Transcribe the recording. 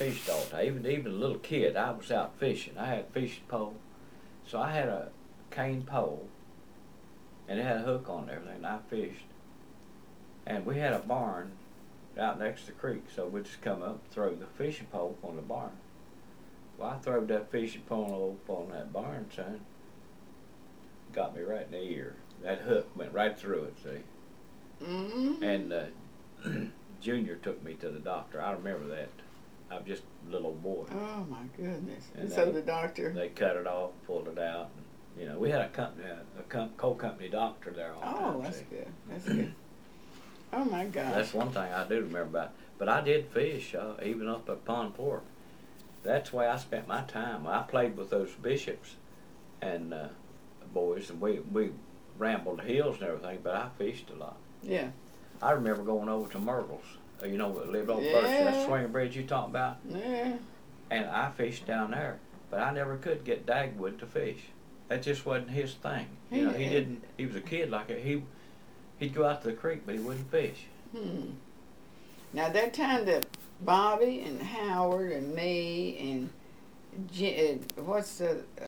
fished all time. Even even a little kid, I was out fishing. I had a fishing pole, so I had a cane pole, and it had a hook on and everything. And I fished, and we had a barn out next to the creek, so we'd just come up, throw the fishing pole on the barn. Well, I throwed that fishing pole up on that barn, son. Got me right in the ear. That hook went right through it. See. Mm-hmm. And uh, Junior took me to the doctor. I remember that. I'm just a little boy. Oh my goodness. And And so they- the doctor. They cut it off, pulled it out. And, you know, we had a company, a com- coal company doctor there all the time. Oh, that's good. That's good. Oh my God. That's one thing I do remember about. But I did fish, uh, even up at Pond Fork. That's where I spent my time. I played with those bishops and uh, boys, and we we rambled the hills and everything. But I fished a lot. Yeah. I remember going over to Myrtle's. Uh, You know, that lived over Birch, that Yeah. swinging bridge you talking about. Yeah. And I fished down there, but I never could get Dagwood to fish. That just wasn't his thing. You know, he didn't. He was a kid like it. He he'd go out to the creek, but he wouldn't fish. Hmm. Now that time that Bobby and Howard and me and uh, what's the